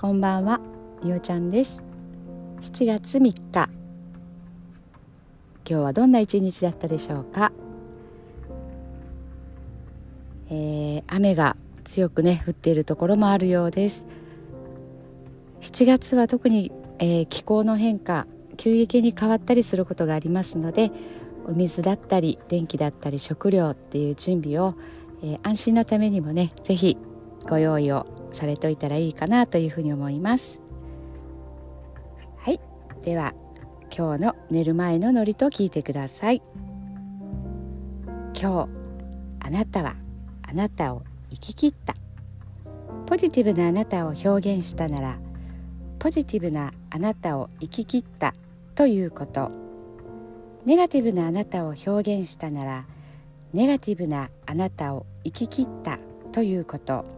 こんばんは、りおちゃんです。7月3日今日はどんな一日だったでしょうか、えー、雨が強くね降っているところもあるようです。7月は特に、えー、気候の変化急激に変わったりすることがありますのでお水だったり電気だったり食料っていう準備を、えー、安心のためにもね是非ご用意をされといたらいいかなというふうに思います。はい。では今日の寝る前のノリと聞いてください。今日あなたはあなたを生き切った。ポジティブなあなたを表現したならポジティブなあなたを生き切ったということ。ネガティブなあなたを表現したならネガティブなあなたを生き切ったということ。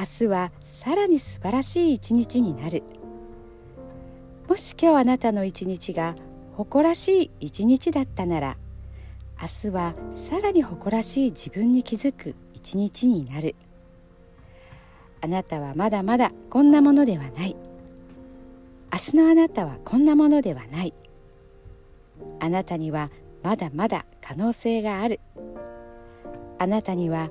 明日はさらに素晴らしい一日になる。もし今日あなたの一日が誇らしい一日だったなら明日はさらに誇らしい自分に気づく一日になる。あなたはまだまだこんなものではない。明日のあなたはこんなものではない。あなたにはまだまだ可能性がある。あなたには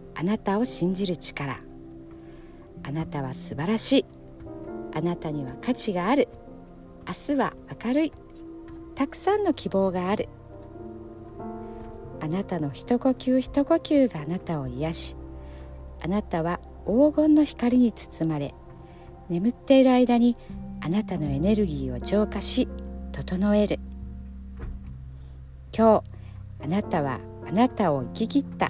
あなたを信じる力。あなたは素晴らしい。あなたには価値がある。明日は明るい。たくさんの希望がある。あなたの一呼吸一呼吸があなたを癒し。あなたは黄金の光に包まれ。眠っている間にあなたのエネルギーを浄化し整える。今日あなたはあなたを生き切った。